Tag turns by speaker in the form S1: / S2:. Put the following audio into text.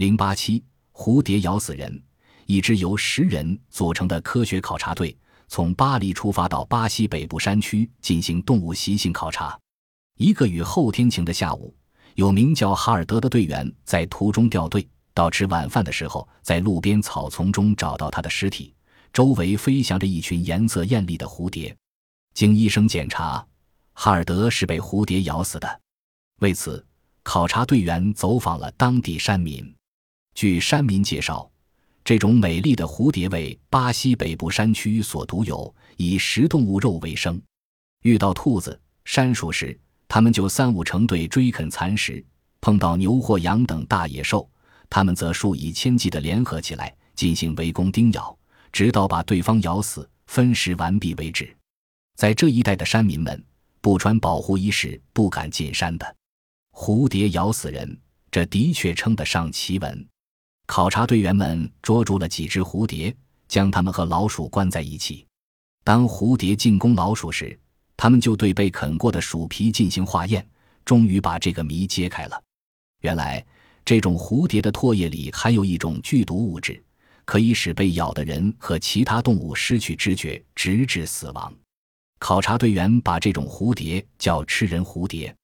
S1: 零八七，蝴蝶咬死人。一支由十人组成的科学考察队从巴黎出发，到巴西北部山区进行动物习性考察。一个雨后天晴的下午，有名叫哈尔德的队员在途中掉队，到吃晚饭的时候，在路边草丛中找到他的尸体，周围飞翔着一群颜色艳丽的蝴蝶。经医生检查，哈尔德是被蝴蝶咬死的。为此，考察队员走访了当地山民。据山民介绍。这种美丽的蝴蝶为巴西北部山区所独有，以食动物肉为生。遇到兔子、山鼠时，它们就三五成对追啃蚕食；碰到牛或羊等大野兽，它们则数以千计的联合起来进行围攻叮咬，直到把对方咬死、分食完毕为止。在这一带的山民们不穿保护衣时不敢进山的。蝴蝶咬死人，这的确称得上奇闻。考察队员们捉住了几只蝴蝶，将它们和老鼠关在一起。当蝴蝶进攻老鼠时，他们就对被啃过的鼠皮进行化验，终于把这个谜揭开了。原来，这种蝴蝶的唾液里含有一种剧毒物质，可以使被咬的人和其他动物失去知觉，直至死亡。考察队员把这种蝴蝶叫“吃人蝴蝶”。